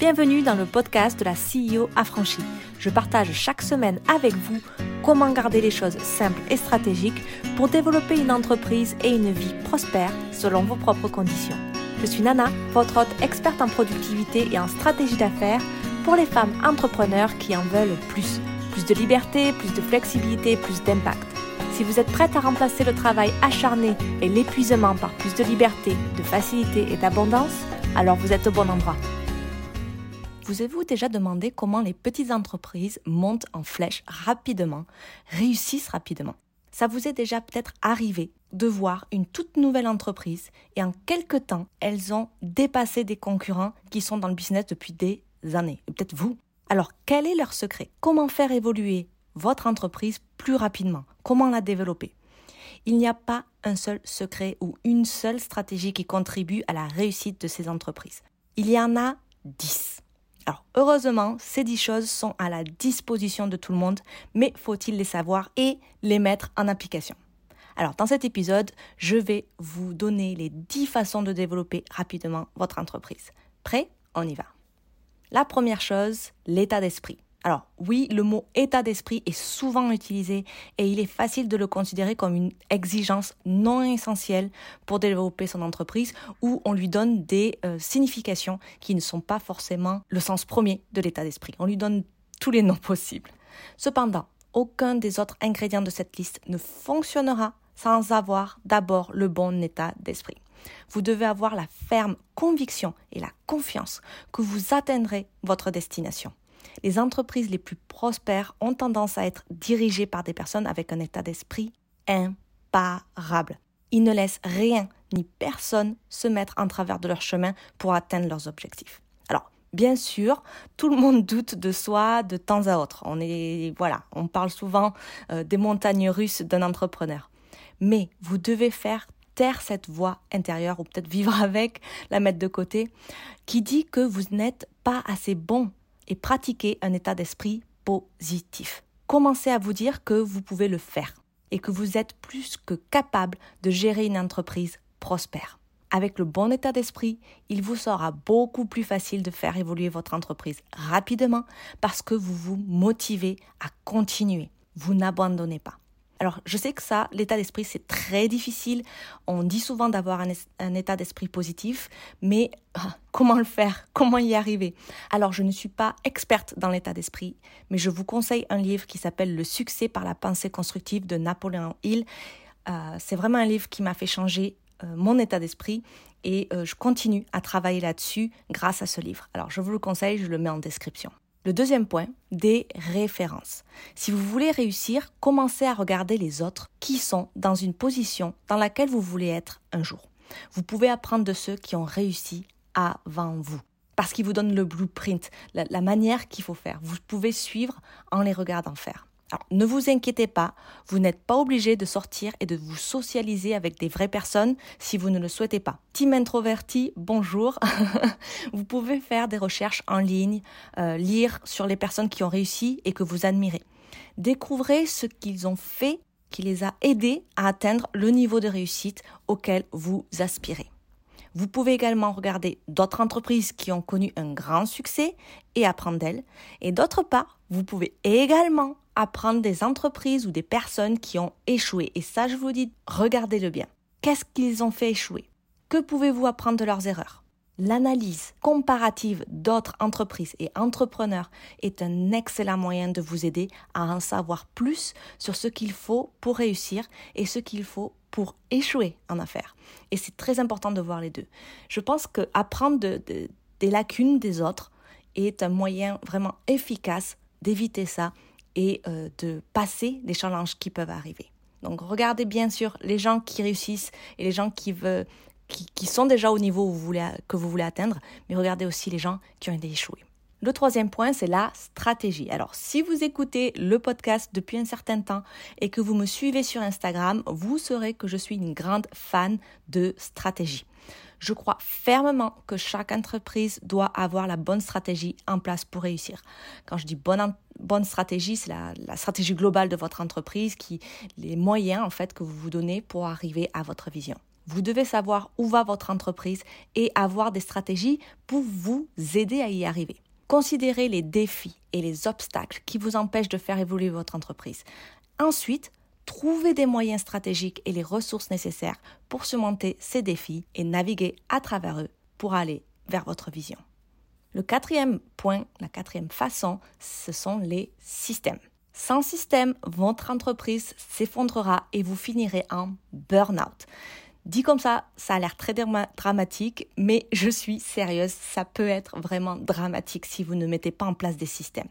Bienvenue dans le podcast de la CEO affranchie. Je partage chaque semaine avec vous comment garder les choses simples et stratégiques pour développer une entreprise et une vie prospère selon vos propres conditions. Je suis Nana, votre hôte experte en productivité et en stratégie d'affaires pour les femmes entrepreneurs qui en veulent plus. Plus de liberté, plus de flexibilité, plus d'impact. Si vous êtes prête à remplacer le travail acharné et l'épuisement par plus de liberté, de facilité et d'abondance, alors vous êtes au bon endroit. Vous avez-vous déjà demandé comment les petites entreprises montent en flèche rapidement, réussissent rapidement? Ça vous est déjà peut-être arrivé de voir une toute nouvelle entreprise et en quelque temps, elles ont dépassé des concurrents qui sont dans le business depuis des années, peut-être vous. Alors, quel est leur secret? Comment faire évoluer votre entreprise plus rapidement? Comment la développer? Il n'y a pas un seul secret ou une seule stratégie qui contribue à la réussite de ces entreprises. Il y en a dix. Alors, heureusement, ces dix choses sont à la disposition de tout le monde, mais faut-il les savoir et les mettre en application? Alors, dans cet épisode, je vais vous donner les dix façons de développer rapidement votre entreprise. Prêt? On y va. La première chose, l'état d'esprit. Alors oui, le mot état d'esprit est souvent utilisé et il est facile de le considérer comme une exigence non essentielle pour développer son entreprise où on lui donne des euh, significations qui ne sont pas forcément le sens premier de l'état d'esprit. On lui donne tous les noms possibles. Cependant, aucun des autres ingrédients de cette liste ne fonctionnera sans avoir d'abord le bon état d'esprit. Vous devez avoir la ferme conviction et la confiance que vous atteindrez votre destination les entreprises les plus prospères ont tendance à être dirigées par des personnes avec un état d'esprit imparable. Ils ne laissent rien ni personne se mettre en travers de leur chemin pour atteindre leurs objectifs. Alors, bien sûr, tout le monde doute de soi de temps à autre. On est, voilà, on parle souvent euh, des montagnes russes d'un entrepreneur. Mais vous devez faire taire cette voix intérieure ou peut-être vivre avec, la mettre de côté, qui dit que vous n'êtes pas assez bon et pratiquer un état d'esprit positif. Commencez à vous dire que vous pouvez le faire et que vous êtes plus que capable de gérer une entreprise prospère. Avec le bon état d'esprit, il vous sera beaucoup plus facile de faire évoluer votre entreprise rapidement parce que vous vous motivez à continuer. Vous n'abandonnez pas. Alors, je sais que ça, l'état d'esprit, c'est très difficile. On dit souvent d'avoir un, état d'esprit positif, mais ah, comment le faire? Comment y arriver? Alors, je ne suis pas experte dans l'état d'esprit, mais je vous conseille un livre qui s'appelle Le succès par la pensée constructive de Napoléon Hill. Euh, c'est vraiment un livre qui m'a fait changer euh, mon état d'esprit et euh, je continue à travailler là-dessus grâce à ce livre. Alors, je vous le conseille, je le mets en description. Le deuxième point, des références. Si vous voulez réussir, commencez à regarder les autres qui sont dans une position dans laquelle vous voulez être un jour. Vous pouvez apprendre de ceux qui ont réussi avant vous parce qu'ils vous donnent le blueprint, la, la manière qu'il faut faire. Vous pouvez suivre en les regardant faire. Alors, ne vous inquiétez pas, vous n'êtes pas obligé de sortir et de vous socialiser avec des vraies personnes si vous ne le souhaitez pas. Team introverti, bonjour. vous pouvez faire des recherches en ligne, euh, lire sur les personnes qui ont réussi et que vous admirez. Découvrez ce qu'ils ont fait qui les a aidés à atteindre le niveau de réussite auquel vous aspirez. Vous pouvez également regarder d'autres entreprises qui ont connu un grand succès et apprendre d'elles. Et d'autre part, vous pouvez également apprendre des entreprises ou des personnes qui ont échoué. Et ça, je vous dis, regardez-le bien. Qu'est-ce qu'ils ont fait échouer? Que pouvez-vous apprendre de leurs erreurs? L'analyse comparative d'autres entreprises et entrepreneurs est un excellent moyen de vous aider à en savoir plus sur ce qu'il faut pour réussir et ce qu'il faut pour échouer en affaires. Et c'est très important de voir les deux. Je pense que apprendre des lacunes des autres est un moyen vraiment efficace d'éviter ça et euh, de passer les challenges qui peuvent arriver. Donc regardez bien sûr les gens qui réussissent et les gens qui, veulent, qui, sont déjà au niveau que vous voulez atteindre, mais regardez aussi les gens qui ont été échoués. Le troisième point, c'est la stratégie. Alors, si vous écoutez le podcast depuis un certain temps et que vous me suivez sur Instagram, vous saurez que je suis une grande fan de stratégie. Je crois fermement que chaque entreprise doit avoir la bonne stratégie en place pour réussir. Quand je dis bonne, bonne stratégie, c'est la, la, stratégie globale de votre entreprise, qui, les moyens en fait que vous vous donnez pour arriver à votre vision. Vous devez savoir où va votre entreprise et avoir des stratégies pour vous aider à y arriver. Considérez les défis et les obstacles qui vous empêchent de faire évoluer votre entreprise. Ensuite, trouvez des moyens stratégiques et les ressources nécessaires pour surmonter ces défis et naviguer à travers eux pour aller vers votre vision. Le quatrième point, la quatrième façon, ce sont les systèmes. Sans système, votre entreprise s'effondrera et vous finirez en burn-out. Dit comme ça, ça a l'air très dramatique, mais je suis sérieuse, ça peut être vraiment dramatique si vous ne mettez pas en place des systèmes.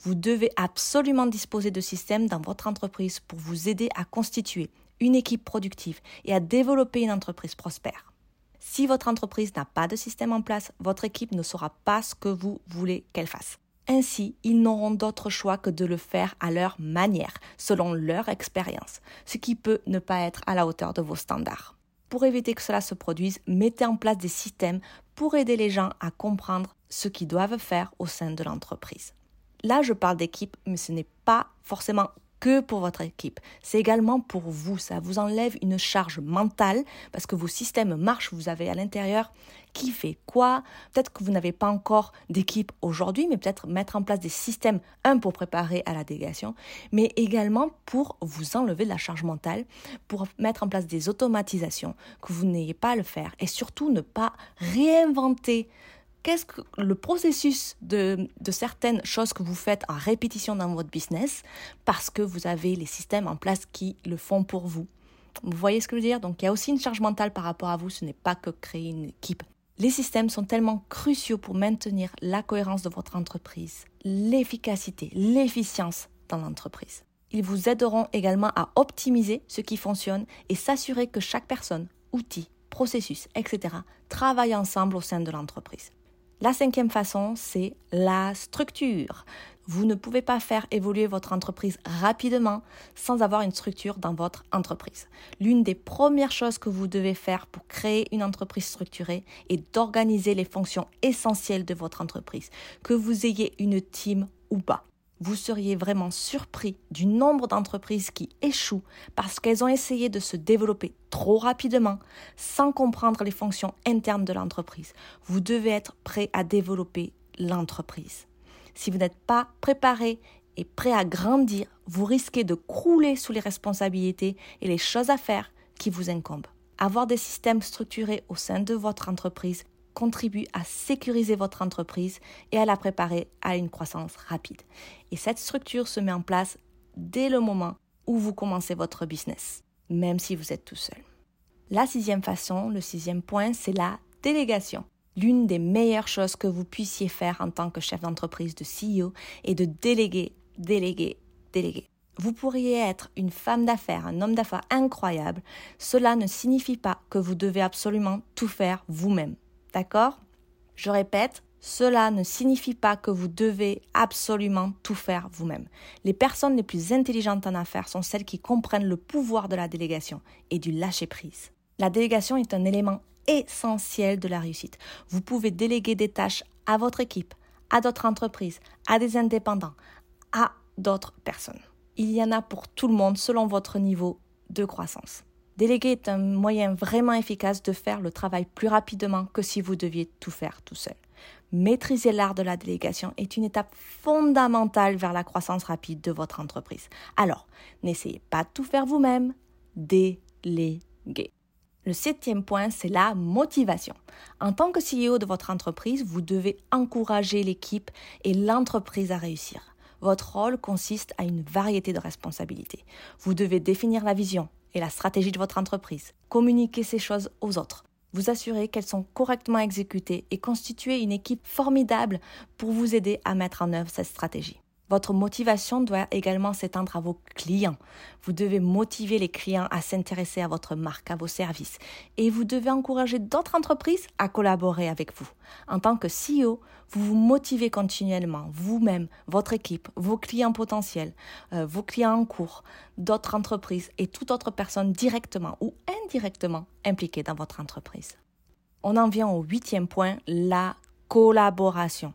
Vous devez absolument disposer de systèmes dans votre entreprise pour vous aider à constituer une équipe productive et à développer une entreprise prospère. Si votre entreprise n'a pas de système en place, votre équipe ne saura pas ce que vous voulez qu'elle fasse. Ainsi, ils n'auront d'autre choix que de le faire à leur manière, selon leur expérience, ce qui peut ne pas être à la hauteur de vos standards. Pour éviter que cela se produise, mettez en place des systèmes pour aider les gens à comprendre ce qu'ils doivent faire au sein de l'entreprise. Là, je parle d'équipe, mais ce n'est pas forcément que pour votre équipe. C'est également pour vous. Ça vous enlève une charge mentale parce que vos systèmes marchent. Vous avez à l'intérieur qui fait quoi. Peut-être que vous n'avez pas encore d'équipe aujourd'hui, mais peut-être mettre en place des systèmes, un pour préparer à la délégation, mais également pour vous enlever de la charge mentale, pour mettre en place des automatisations que vous n'ayez pas à le faire et surtout ne pas réinventer qu'est-ce que le processus de, certaines choses que vous faites en répétition dans votre business parce que vous avez les systèmes en place qui le font pour vous? Vous voyez ce que je veux dire? Donc il y a aussi une charge mentale par rapport à vous, ce n'est pas que créer une équipe. Les systèmes sont tellement cruciaux pour maintenir la cohérence de votre entreprise, l'efficacité, l'efficience dans l'entreprise. Ils vous aideront également à optimiser ce qui fonctionne et s'assurer que chaque personne, outil, processus, etc., travaille ensemble au sein de l'entreprise. La cinquième façon, c'est la structure. Vous ne pouvez pas faire évoluer votre entreprise rapidement sans avoir une structure dans votre entreprise. L'une des premières choses que vous devez faire pour créer une entreprise structurée est d'organiser les fonctions essentielles de votre entreprise, que vous ayez une team ou pas vous seriez vraiment surpris du nombre d'entreprises qui échouent parce qu'elles ont essayé de se développer trop rapidement sans comprendre les fonctions internes de l'entreprise. Vous devez être prêt à développer l'entreprise. Si vous n'êtes pas préparé et prêt à grandir, vous risquez de crouler sous les responsabilités et les choses à faire qui vous incombent. Avoir des systèmes structurés au sein de votre entreprise contribue à sécuriser votre entreprise et à la préparer à une croissance rapide. Et cette structure se met en place dès le moment où vous commencez votre business, même si vous êtes tout seul. La sixième façon, le sixième point, c'est la délégation. L'une des meilleures choses que vous puissiez faire en tant que chef d'entreprise de CEO est de déléguer, déléguer, déléguer. Vous pourriez être une femme d'affaires, un homme d'affaires incroyable. Cela ne signifie pas que vous devez absolument tout faire vous-même. D'accord? Je répète, cela ne signifie pas que vous devez absolument tout faire vous-même. Les personnes les plus intelligentes en affaires sont celles qui comprennent le pouvoir de la délégation et du lâcher-prise. La délégation est un élément essentiel de la réussite. Vous pouvez déléguer des tâches à votre équipe, à d'autres entreprises, à des indépendants, à d'autres personnes. Il y en a pour tout le monde selon votre niveau de croissance. Déléguer est un moyen vraiment efficace de faire le travail plus rapidement que si vous deviez tout faire tout seul. Maîtriser l'art de la délégation est une étape fondamentale vers la croissance rapide de votre entreprise. Alors, n'essayez pas de tout faire vous-même, déléguez. Le septième point, c'est la motivation. En tant que CEO de votre entreprise, vous devez encourager l'équipe et l'entreprise à réussir. Votre rôle consiste à une variété de responsabilités. Vous devez définir la vision, et la stratégie de votre entreprise. Communiquer ces choses aux autres. Vous assurer qu'elles sont correctement exécutées et constituer une équipe formidable pour vous aider à mettre en œuvre cette stratégie. Votre motivation doit également s'étendre à vos clients. Vous devez motiver les clients à s'intéresser à votre marque, à vos services. Et vous devez encourager d'autres entreprises à collaborer avec vous. En tant que CEO, vous vous motivez continuellement, vous-même, votre équipe, vos clients potentiels, euh, vos clients en cours, d'autres entreprises et toute autre personne directement ou indirectement impliquée dans votre entreprise. On en vient au huitième point, la collaboration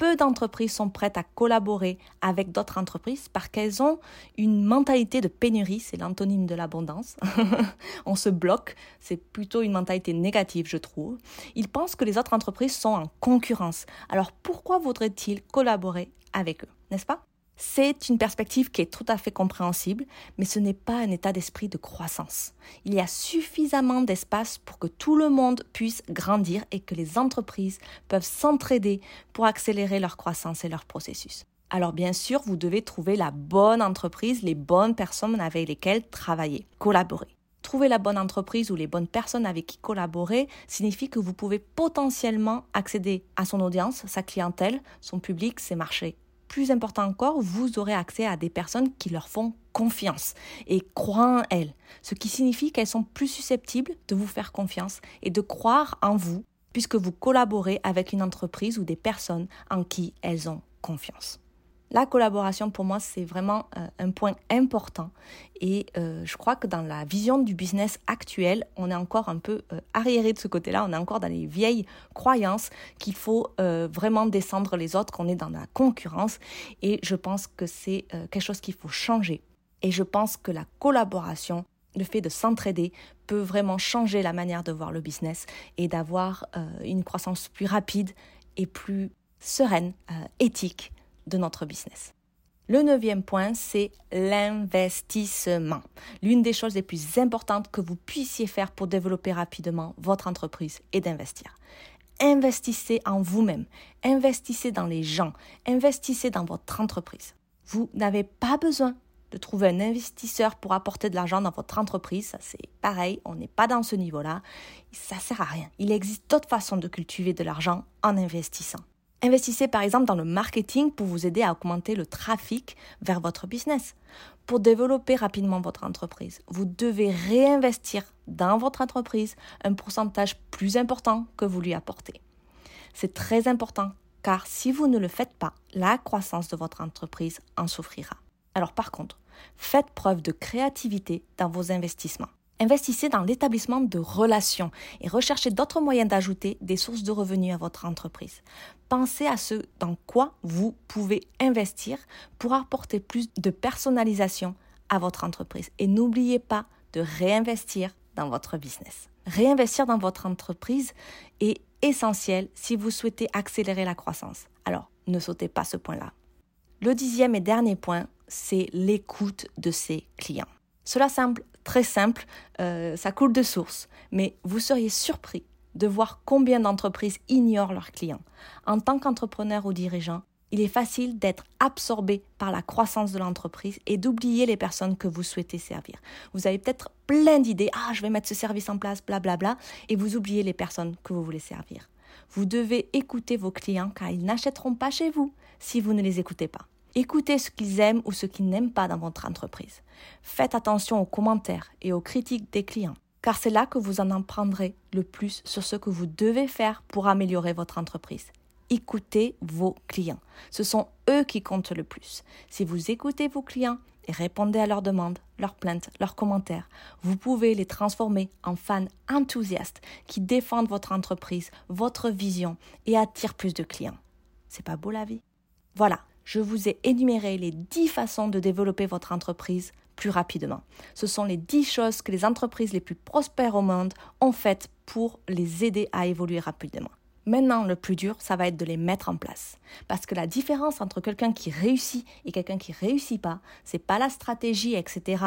peu d'entreprises sont prêtes à collaborer avec d'autres entreprises parce qu'elles ont une mentalité de pénurie, c'est l'antonyme de l'abondance. On se bloque, c'est plutôt une mentalité négative, je trouve. Ils pensent que les autres entreprises sont en concurrence. Alors pourquoi voudraient-ils collaborer avec eux, n'est-ce pas? C'est une perspective qui est tout à fait compréhensible, mais ce n'est pas un état d'esprit de croissance. Il y a suffisamment d'espace pour que tout le monde puisse grandir et que les entreprises peuvent s'entraider pour accélérer leur croissance et leur processus. Alors bien sûr, vous devez trouver la bonne entreprise, les bonnes personnes avec lesquelles travailler, collaborer. Trouver la bonne entreprise ou les bonnes personnes avec qui collaborer signifie que vous pouvez potentiellement accéder à son audience, sa clientèle, son public, ses marchés plus important encore, vous aurez accès à des personnes qui leur font confiance et croient en elles, ce qui signifie qu'elles sont plus susceptibles de vous faire confiance et de croire en vous puisque vous collaborez avec une entreprise ou des personnes en qui elles ont confiance. La collaboration, pour moi, c'est vraiment euh, un point important. Et euh, je crois que dans la vision du business actuel, on est encore un peu euh, arriéré de ce côté-là. On est encore dans les vieilles croyances qu'il faut vraiment descendre les autres, qu'on est dans la concurrence. Et je pense que c'est quelque chose qu'il faut changer. Et je pense que la collaboration, le fait de s'entraider, peut vraiment changer la manière de voir le business et d'avoir une croissance plus rapide et plus sereine, éthique notre business. Le neuvième point, c'est l'investissement. L'une des choses les plus importantes que vous puissiez faire pour développer rapidement votre entreprise est d'investir. Investissez en vous-même, investissez dans les gens, investissez dans votre entreprise. Vous n'avez pas besoin de trouver un investisseur pour apporter de l'argent dans votre entreprise. C'est pareil, on n'est pas dans ce niveau-là. Ça sert à rien. Il existe d'autres façons de cultiver de l'argent en investissant. Investissez par exemple dans le marketing pour vous aider à augmenter le trafic vers votre business. Pour développer rapidement votre entreprise, vous devez réinvestir dans votre entreprise un pourcentage plus important que vous lui apportez. C'est très important car si vous ne le faites pas, la croissance de votre entreprise en souffrira. Alors par contre, faites preuve de créativité dans vos investissements. Investissez dans l'établissement de relations et recherchez d'autres moyens d'ajouter des sources de revenus à votre entreprise. Pensez à ce dans quoi vous pouvez investir pour apporter plus de personnalisation à votre entreprise. Et n'oubliez pas de réinvestir dans votre business. Réinvestir dans votre entreprise est essentiel si vous souhaitez accélérer la croissance. Alors, ne sautez pas ce point-là. Le dixième et dernier point, c'est l'écoute de ses clients. Cela semble très simple, euh, ça coule de source, mais vous seriez surpris de voir combien d'entreprises ignorent leurs clients. En tant qu'entrepreneur ou dirigeant, il est facile d'être absorbé par la croissance de l'entreprise et d'oublier les personnes que vous souhaitez servir. Vous avez peut-être plein d'idées, ah je vais mettre ce service en place, blablabla, bla, bla, et vous oubliez les personnes que vous voulez servir. Vous devez écouter vos clients car ils n'achèteront pas chez vous si vous ne les écoutez pas. Écoutez ce qu'ils aiment ou ce qu'ils n'aiment pas dans votre entreprise. Faites attention aux commentaires et aux critiques des clients, car c'est là que vous en apprendrez le plus sur ce que vous devez faire pour améliorer votre entreprise. Écoutez vos clients. Ce sont eux qui comptent le plus. Si vous écoutez vos clients et répondez à leurs demandes, leurs plaintes, leurs commentaires, vous pouvez les transformer en fans enthousiastes qui défendent votre entreprise, votre vision et attirent plus de clients. C'est pas beau la vie? Voilà, je vous ai énuméré les 10 façons de développer votre entreprise plus rapidement. Ce sont les 10 choses que les entreprises les plus prospères au monde ont faites pour les aider à évoluer rapidement. Maintenant, le plus dur, ça va être de les mettre en place. Parce que la différence entre quelqu'un qui réussit et quelqu'un qui réussit pas, c'est pas la stratégie, etc.,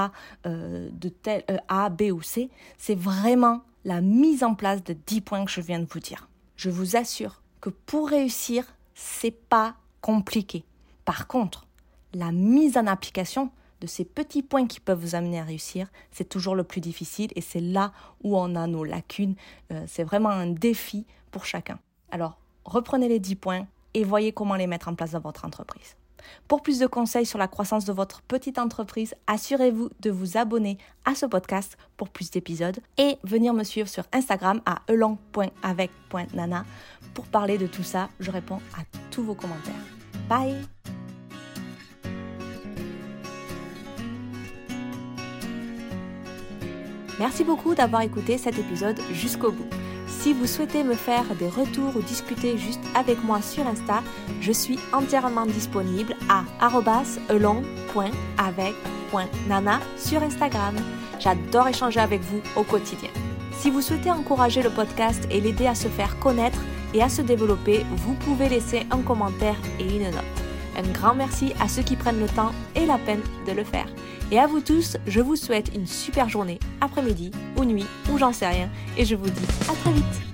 euh, de tel euh, A, B ou C, c'est vraiment la mise en place de 10 points que je viens de vous dire. Je vous assure que pour réussir, c'est pas compliqué. Par contre, la mise en application de ces petits points qui peuvent vous amener à réussir, c'est toujours le plus difficile et c'est là où on a nos lacunes. Euh, c'est vraiment un défi pour chacun. Alors, reprenez les 10 points et voyez comment les mettre en place dans votre entreprise. Pour plus de conseils sur la croissance de votre petite entreprise, assurez-vous de vous abonner à ce podcast pour plus d'épisodes et venir me suivre sur Instagram à elong.avec.nana pour parler de tout ça. Je réponds à tous vos commentaires. Bye Merci beaucoup d'avoir écouté cet épisode jusqu'au bout. Si vous souhaitez me faire des retours ou discuter juste avec moi sur Insta, je suis entièrement disponible à elon.avec.nana sur Instagram. J'adore échanger avec vous au quotidien. Si vous souhaitez encourager le podcast et l'aider à se faire connaître et à se développer, vous pouvez laisser un commentaire et une note. Un grand merci à ceux qui prennent le temps et la peine de le faire. Et à vous tous, je vous souhaite une super journée, après-midi ou nuit, ou j'en sais rien, et je vous dis à très vite